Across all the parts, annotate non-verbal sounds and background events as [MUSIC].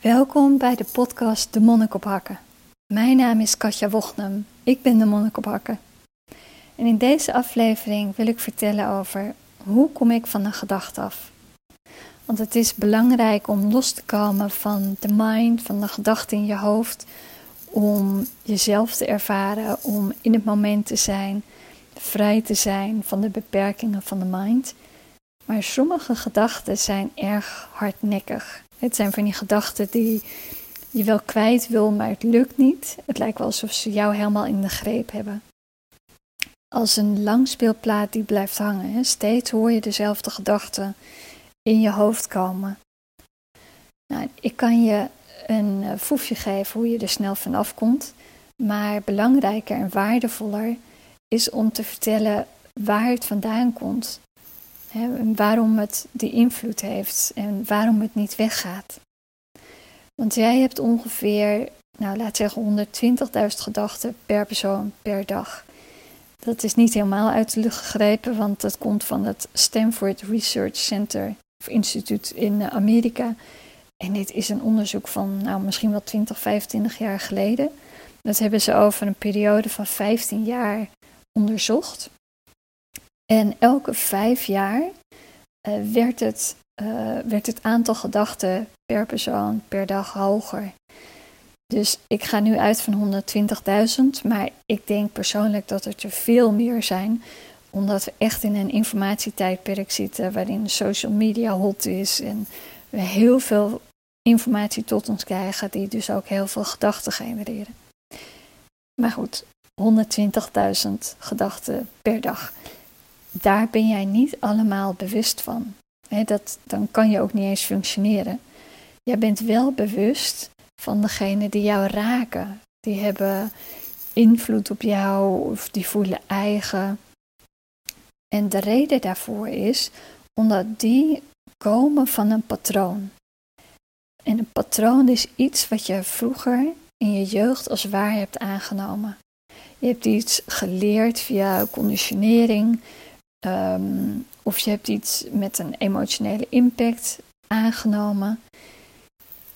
Welkom bij de podcast De Monnik op Hakken. Mijn naam is Katja Wochnum. Ik ben de Monnik op Hakken. En in deze aflevering wil ik vertellen over hoe kom ik van een gedachte af. Want het is belangrijk om los te komen van de mind, van de gedachten in je hoofd, om jezelf te ervaren, om in het moment te zijn, vrij te zijn van de beperkingen van de mind. Maar sommige gedachten zijn erg hardnekkig. Het zijn van die gedachten die je wel kwijt wil, maar het lukt niet. Het lijkt wel alsof ze jou helemaal in de greep hebben. Als een langspeelplaat die blijft hangen. Steeds hoor je dezelfde gedachten in je hoofd komen. Nou, ik kan je een eh, foefje geven hoe je er snel vanaf komt. Maar belangrijker en waardevoller is om te vertellen waar het vandaan komt. Waarom het die invloed heeft en waarom het niet weggaat. Want jij hebt ongeveer, nou laat zeggen 120.000 gedachten per persoon per dag. Dat is niet helemaal uit de lucht gegrepen, want dat komt van het Stanford Research Center of Instituut in Amerika. En dit is een onderzoek van nou, misschien wel 20, 25 jaar geleden. Dat hebben ze over een periode van 15 jaar onderzocht. En elke vijf jaar uh, werd, het, uh, werd het aantal gedachten per persoon per dag hoger. Dus ik ga nu uit van 120.000, maar ik denk persoonlijk dat het er veel meer zijn, omdat we echt in een informatietijdperk zitten waarin social media hot is en we heel veel informatie tot ons krijgen, die dus ook heel veel gedachten genereren. Maar goed, 120.000 gedachten per dag. Daar ben jij niet allemaal bewust van. dat, dan kan je ook niet eens functioneren. Jij bent wel bewust van degene die jou raken. Die hebben invloed op jou of die voelen eigen. En de reden daarvoor is omdat die komen van een patroon. En een patroon is iets wat je vroeger in je jeugd als waar hebt aangenomen. Je hebt iets geleerd via conditionering, ehm, of je hebt iets met een emotionele impact aangenomen.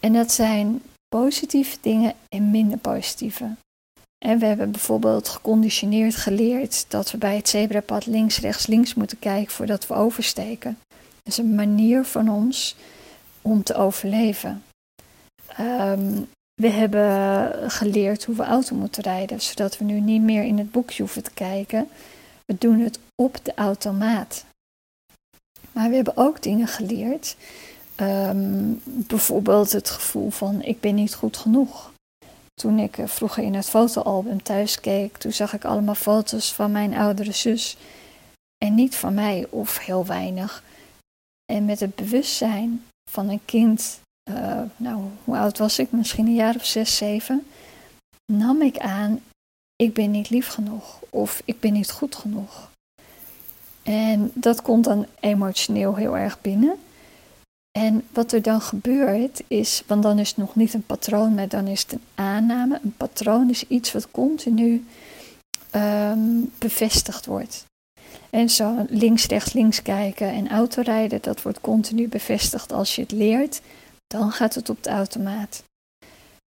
En dat zijn positieve dingen en minder positieve. En we hebben bijvoorbeeld geconditioneerd geleerd dat we bij het zebrapad links, rechts, links moeten kijken voordat we oversteken. Dat is een manier van ons om te overleven. Ehm, we hebben geleerd hoe we auto moeten rijden, zodat we nu niet meer in het boekje hoeven te kijken. We doen het op de automaat. Maar we hebben ook dingen geleerd. Ehm, bijvoorbeeld het gevoel van ik ben niet goed genoeg. Toen ik eh, vroeger in het fotoalbum thuis keek, toen zag ik allemaal foto's van mijn oudere zus. En niet van mij, of heel weinig. En met het bewustzijn van een kind, uh, nou, hoe oud was ik? Misschien een jaar of zes, zeven. Nam ik aan, ik ben niet lief genoeg of ik ben niet goed genoeg. En dat komt dan emotioneel heel erg binnen. En wat er dan gebeurt is, want dan is het nog niet een patroon, maar dan is het een aanname. Een patroon is iets wat continu um, bevestigd wordt. En zo links, rechts, links kijken en autorijden, dat wordt continu bevestigd als je het leert. Dan gaat het op de automaat.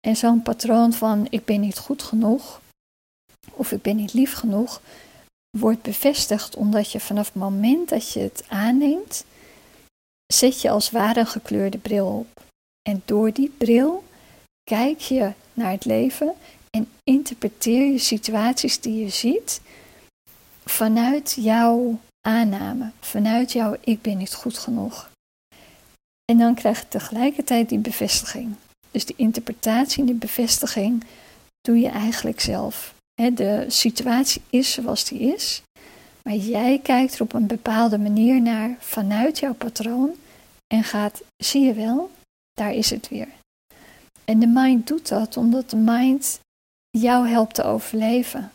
En zo'n patroon van ik ben niet goed genoeg of ik ben niet lief genoeg, wordt bevestigd omdat je vanaf het moment dat je het aanneemt, zet je als ware een gekleurde bril op. En door die bril kijk je naar het leven en interpreteer je situaties die je ziet vanuit jouw aanname, vanuit jouw ik ben niet goed genoeg. En dan krijg je tegelijkertijd die bevestiging. Dus die interpretatie en die bevestiging doe je eigenlijk zelf. De situatie is zoals die is, maar jij kijkt er op een bepaalde manier naar vanuit jouw patroon en gaat, zie je wel, daar is het weer. En de mind doet dat omdat de mind jou helpt te overleven.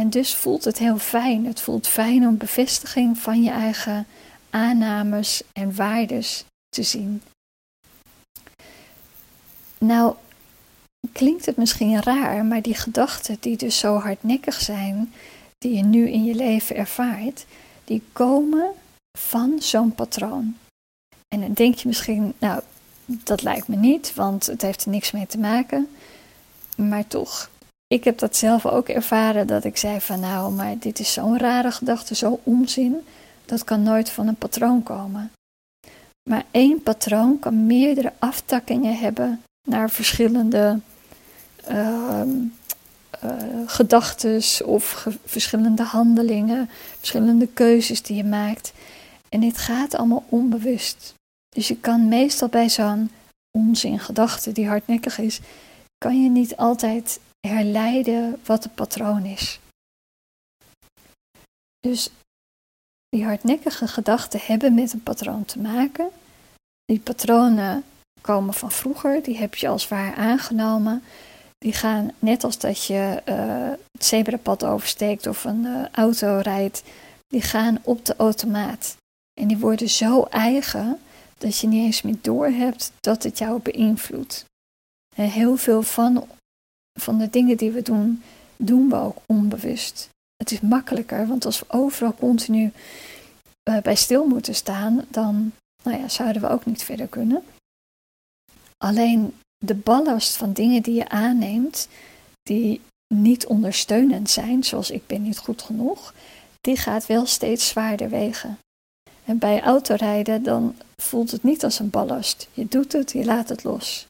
En dus voelt het heel fijn. Het voelt fijn om bevestiging van je eigen aannames en waardes te zien. Nou, klinkt het misschien raar, maar die gedachten die dus zo hardnekkig zijn, die je nu in je leven ervaart, die komen van zo'n patroon. En dan denk je misschien, nou, dat lijkt me niet, want het heeft er niks mee te maken. Maar toch, ik heb dat zelf ook ervaren dat ik zei van nou, maar dit is zo'n rare gedachte, zo onzin. Dat kan nooit van een patroon komen. Maar één patroon kan meerdere aftakkingen hebben naar verschillende uh, gedachten of verschillende handelingen, verschillende keuzes die je maakt. En dit gaat allemaal onbewust. Dus je kan meestal bij zo'n onzin gedachte die hardnekkig is, kan je niet altijd herleiden wat het patroon is. Dus die hardnekkige gedachten hebben met een patroon te maken. Die patronen komen van vroeger, die heb je als waar aangenomen. Die gaan net als dat je uh, het zebrapad oversteekt of een uh, auto rijdt, die gaan op de automaat. En die worden zo eigen dat je niet eens meer doorhebt dat het jou beïnvloedt. Heel veel van, van de dingen die we doen, doen we ook onbewust. Het is makkelijker, want als we overal continu uh, bij stil moeten staan, dan nou ja, zouden we ook niet verder kunnen. Alleen de ballast van dingen die je aanneemt, die niet ondersteunend zijn, zoals ik ben niet goed genoeg, die gaat wel steeds zwaarder wegen. En bij autorijden dan voelt het niet als een ballast. Je doet het, je laat het los.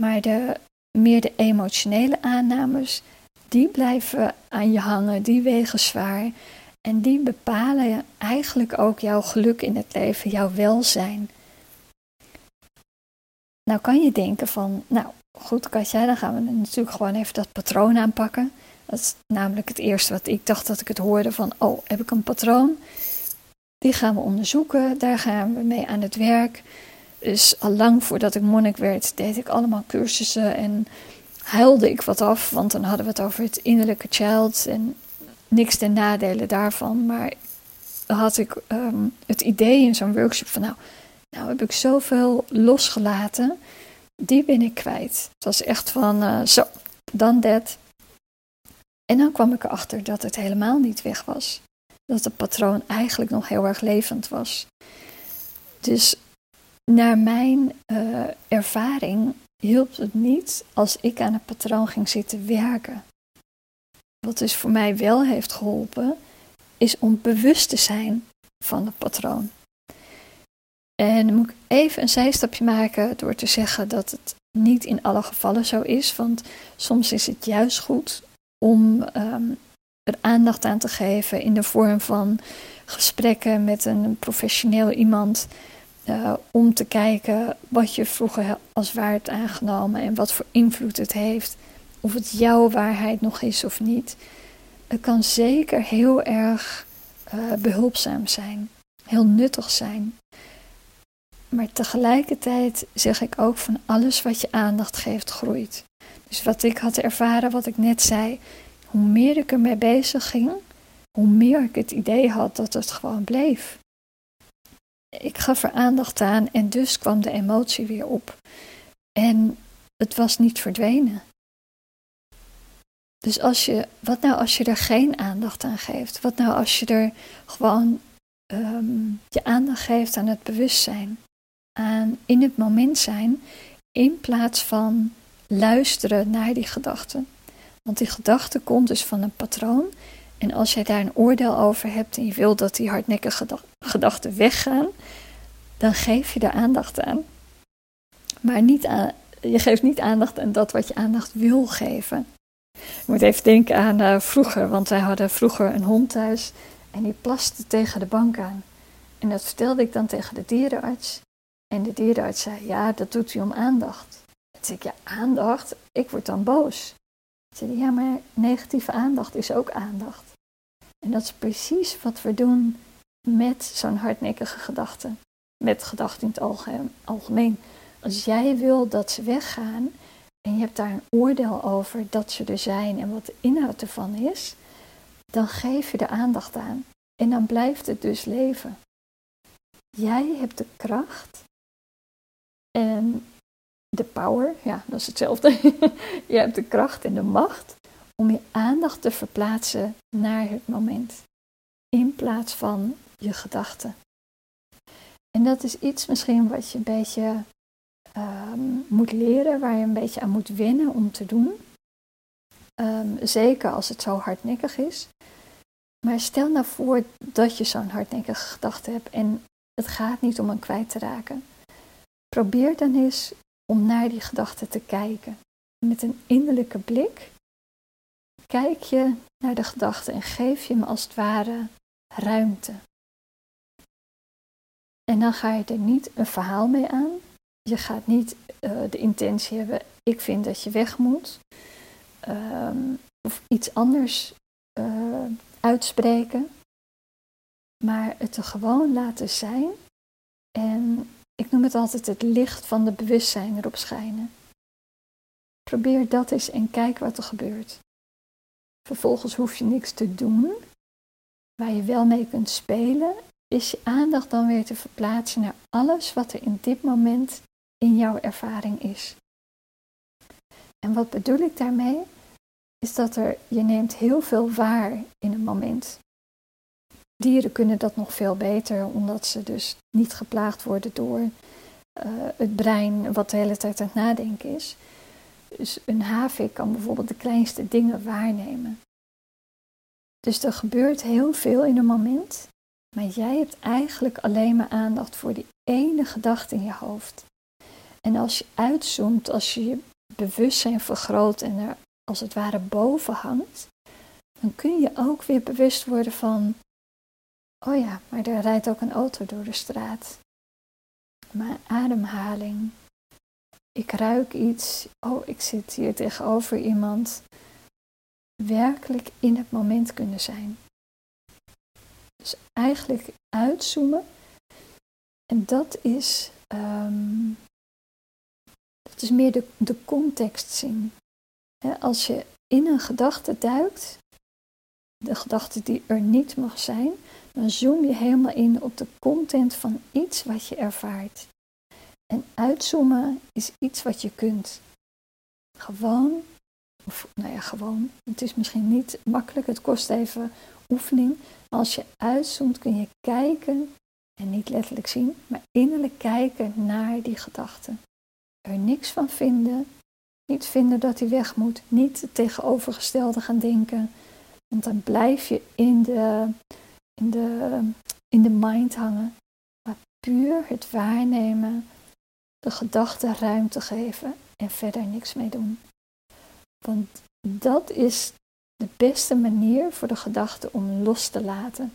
Maar de, meer de emotionele aannames, die blijven aan je hangen, die wegen zwaar. En die bepalen eigenlijk ook jouw geluk in het leven, jouw welzijn. Nou kan je denken van, nou goed Katja, dan gaan we natuurlijk gewoon even dat patroon aanpakken. Dat is namelijk het eerste wat ik dacht dat ik het hoorde van, oh, heb ik een patroon? Die gaan we onderzoeken, daar gaan we mee aan het werk. Dus al lang voordat ik monnik werd, deed ik allemaal cursussen en huilde ik wat af, want dan hadden we het over het innerlijke child en niks ten nadele daarvan. Maar had ik um, het idee in zo'n workshop van, nou, nou heb ik zoveel losgelaten, die ben ik kwijt. Het was echt van, uh, zo, dan dat. En dan kwam ik erachter dat het helemaal niet weg was dat het patroon eigenlijk nog heel erg levend was. Dus naar mijn uh, ervaring hielp het niet als ik aan het patroon ging zitten werken. Wat dus voor mij wel heeft geholpen, is om bewust te zijn van het patroon. En dan moet ik even een zijstapje maken door te zeggen dat het niet in alle gevallen zo is. Want soms is het juist goed om um, er aandacht aan te geven in de vorm van gesprekken met een professioneel iemand. Uh, om te kijken wat je vroeger als waar hebt aangenomen en wat voor invloed het heeft. Of het jouw waarheid nog is of niet. Het kan zeker heel erg uh, behulpzaam zijn, heel nuttig zijn. Maar tegelijkertijd zeg ik ook van alles wat je aandacht geeft groeit. Dus wat ik had ervaren, wat ik net zei, hoe meer ik ermee bezig ging, hoe meer ik het idee had dat het gewoon bleef. Ik gaf er aandacht aan en dus kwam de emotie weer op. En het was niet verdwenen. Dus als je, wat nou als je er geen aandacht aan geeft? Wat nou als je er gewoon um, je aandacht geeft aan het bewustzijn, aan in het moment zijn, in plaats van luisteren naar die gedachten? Want die gedachte komt dus van een patroon. En als jij daar een oordeel over hebt en je wilt dat die hardnekkige gedachten weggaan, dan geef je er aandacht aan. Maar niet aan, je geeft niet aandacht aan dat wat je aandacht wil geven. Je moet even denken aan uh, vroeger, want wij hadden vroeger een hond thuis en die plaste tegen de bank aan. En dat vertelde ik dan tegen de dierenarts. En de dierenarts zei, ja, dat doet hij om aandacht. Toen zei ik, ja, aandacht? Ik word dan boos. Zei ja, maar negatieve aandacht is ook aandacht. En dat is precies wat we doen met zo'n hardnekkige gedachte. Met gedachten in het algemeen. Als jij wil dat ze weggaan en je hebt daar een oordeel over dat ze er zijn en wat de inhoud ervan is, dan geef je er aandacht aan. En dan blijft het dus leven. Jij hebt de kracht en de power, ja, dat is hetzelfde. [LAUGHS] je hebt de kracht en de macht om je aandacht te verplaatsen naar het moment, in plaats van je gedachten. En dat is iets misschien wat je een beetje moet leren, waar je een beetje aan moet wennen om te doen. Ehm, zeker als het zo hardnekkig is. Maar stel nou voor dat je zo'n hardnekkige gedachte hebt en het gaat niet om een kwijt te raken. Probeer dan eens om naar die gedachte te kijken. Met een innerlijke blik kijk je naar de gedachte en geef je hem als het ware ruimte. En dan ga je er niet een verhaal mee aan. Je gaat niet uh, de intentie hebben, ik vind dat je weg moet. Ehm, of iets anders uh, uitspreken. Maar het er gewoon laten zijn. En ik noem het altijd het licht van de bewustzijn erop schijnen. Probeer dat eens en kijk wat er gebeurt. Vervolgens hoef je niks te doen. Waar je wel mee kunt spelen, is je aandacht dan weer te verplaatsen naar alles wat er in dit moment in jouw ervaring is. En wat bedoel ik daarmee? Is dat er, je neemt heel veel waar in een moment. Dieren kunnen dat nog veel beter, omdat ze dus niet geplaagd worden door uh, het brein wat de hele tijd aan het nadenken is. Dus een havik kan bijvoorbeeld de kleinste dingen waarnemen. Dus er gebeurt heel veel in een moment, maar jij hebt eigenlijk alleen maar aandacht voor die ene gedachte in je hoofd. En als je uitzoomt, als je je bewustzijn vergroot en er als het ware boven hangt, dan kun je ook weer bewust worden van, oh ja, maar er rijdt ook een auto door de straat. Mijn ademhaling. Ik ruik iets. Oh, ik zit hier tegenover iemand. Werkelijk in het moment kunnen zijn. Dus eigenlijk uitzoomen. En dat is, um, dat is meer de, de context zien. als je in een gedachte duikt, de gedachte die er niet mag zijn, dan zoom je helemaal in op de content van iets wat je ervaart. En uitzoomen is iets wat je kunt. Gewoon, of nou ja, gewoon, het is misschien niet makkelijk, het kost even oefening. Als je uitzoomt kun je kijken, en niet letterlijk zien, maar innerlijk kijken naar die gedachte. Er niks van vinden, niet vinden dat hij weg moet, niet het tegenovergestelde gaan denken. Want dan blijf je in de, in de, in de mind hangen. Maar puur het waarnemen, de gedachte ruimte geven en verder niks mee doen. Want dat is de beste manier voor de gedachte om los te laten.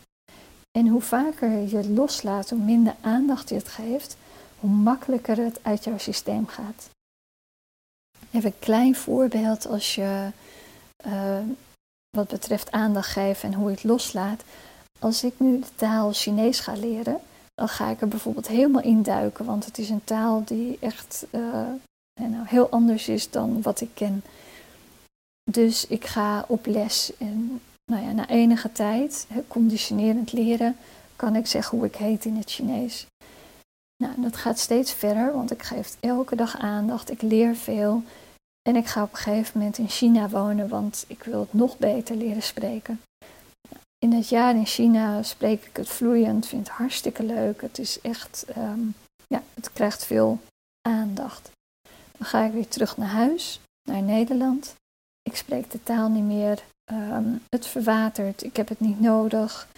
En hoe vaker je loslaat, hoe minder aandacht je het geeft, hoe makkelijker het uit jouw systeem gaat. Even een klein voorbeeld als je uh, wat betreft aandacht geven en hoe je het loslaat. Als ik nu de taal Chinees ga leren, dan ga ik er bijvoorbeeld helemaal induiken, want het is een taal die echt uh, nou, heel anders is dan wat ik ken. Dus ik ga op les en nou ja, na enige tijd, conditionerend leren, kan ik zeggen hoe ik heet in het Chinees. Nou, dat gaat steeds verder, want ik geef elke dag aandacht, ik leer veel. En ik ga op een gegeven moment in China wonen, want ik wil het nog beter leren spreken. In het jaar in China spreek ik het vloeiend, vind het hartstikke leuk. Het is echt, um, ja, het krijgt veel aandacht. Dan ga ik weer terug naar huis, naar Nederland. Ik spreek de taal niet meer. Um, het verwatert, ik heb het niet nodig.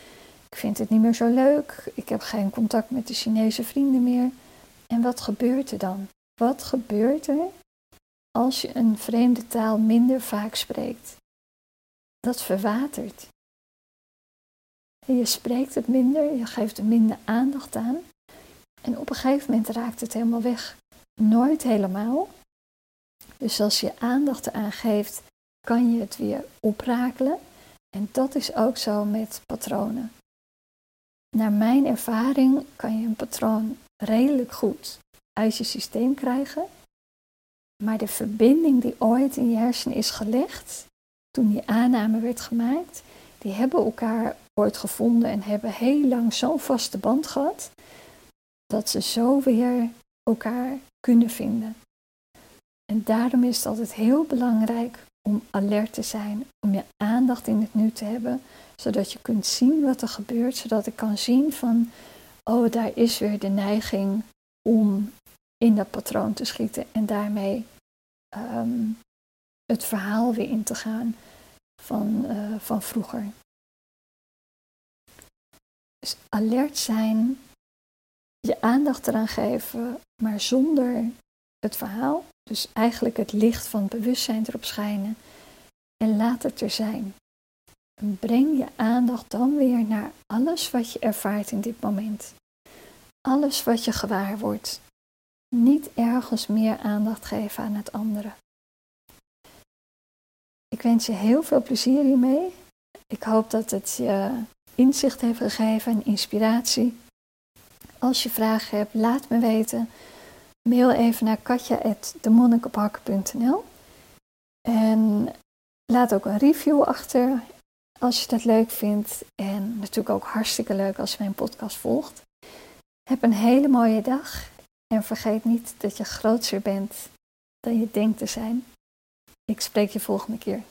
Ik vind het niet meer zo leuk. Ik heb geen contact met de Chinese vrienden meer. En wat gebeurt er dan? Wat gebeurt er als je een vreemde taal minder vaak spreekt. Dat verwatert. Je spreekt het minder, je geeft er minder aandacht aan. En op een gegeven moment raakt het helemaal weg. Nooit helemaal. Dus als je aandacht eraan geeft, kan je het weer oprakelen. En dat is ook zo met patronen. Naar mijn ervaring kan je een patroon redelijk goed uit je systeem krijgen maar de verbinding die ooit in je hersenen is gelegd, toen die aanname werd gemaakt, die hebben elkaar ooit gevonden en hebben heel lang zo'n vaste band gehad, dat ze zo weer elkaar kunnen vinden. En daarom is het altijd heel belangrijk om alert te zijn, om je aandacht in het nu te hebben, zodat je kunt zien wat er gebeurt, zodat ik kan zien van, oh, daar is weer de neiging om in dat patroon te schieten en daarmee ehm, het verhaal weer in te gaan van, uh, van vroeger. Dus alert zijn, je aandacht eraan geven, maar zonder het verhaal. Dus eigenlijk het licht van bewustzijn erop schijnen en laat het er zijn. En breng je aandacht dan weer naar alles wat je ervaart in dit moment. Alles wat je gewaar wordt. Niet ergens meer aandacht geven aan het andere. Ik wens je heel veel plezier hiermee. Ik hoop dat het je inzicht heeft gegeven en inspiratie. Als je vragen hebt, laat me weten. Mail even naar katja.demonnikophakken.nl En laat ook een review achter als je dat leuk vindt. En natuurlijk ook hartstikke leuk als je mijn podcast volgt. Heb een hele mooie dag en vergeet niet dat je grootser bent dan je denkt te zijn. Ik spreek je volgende keer.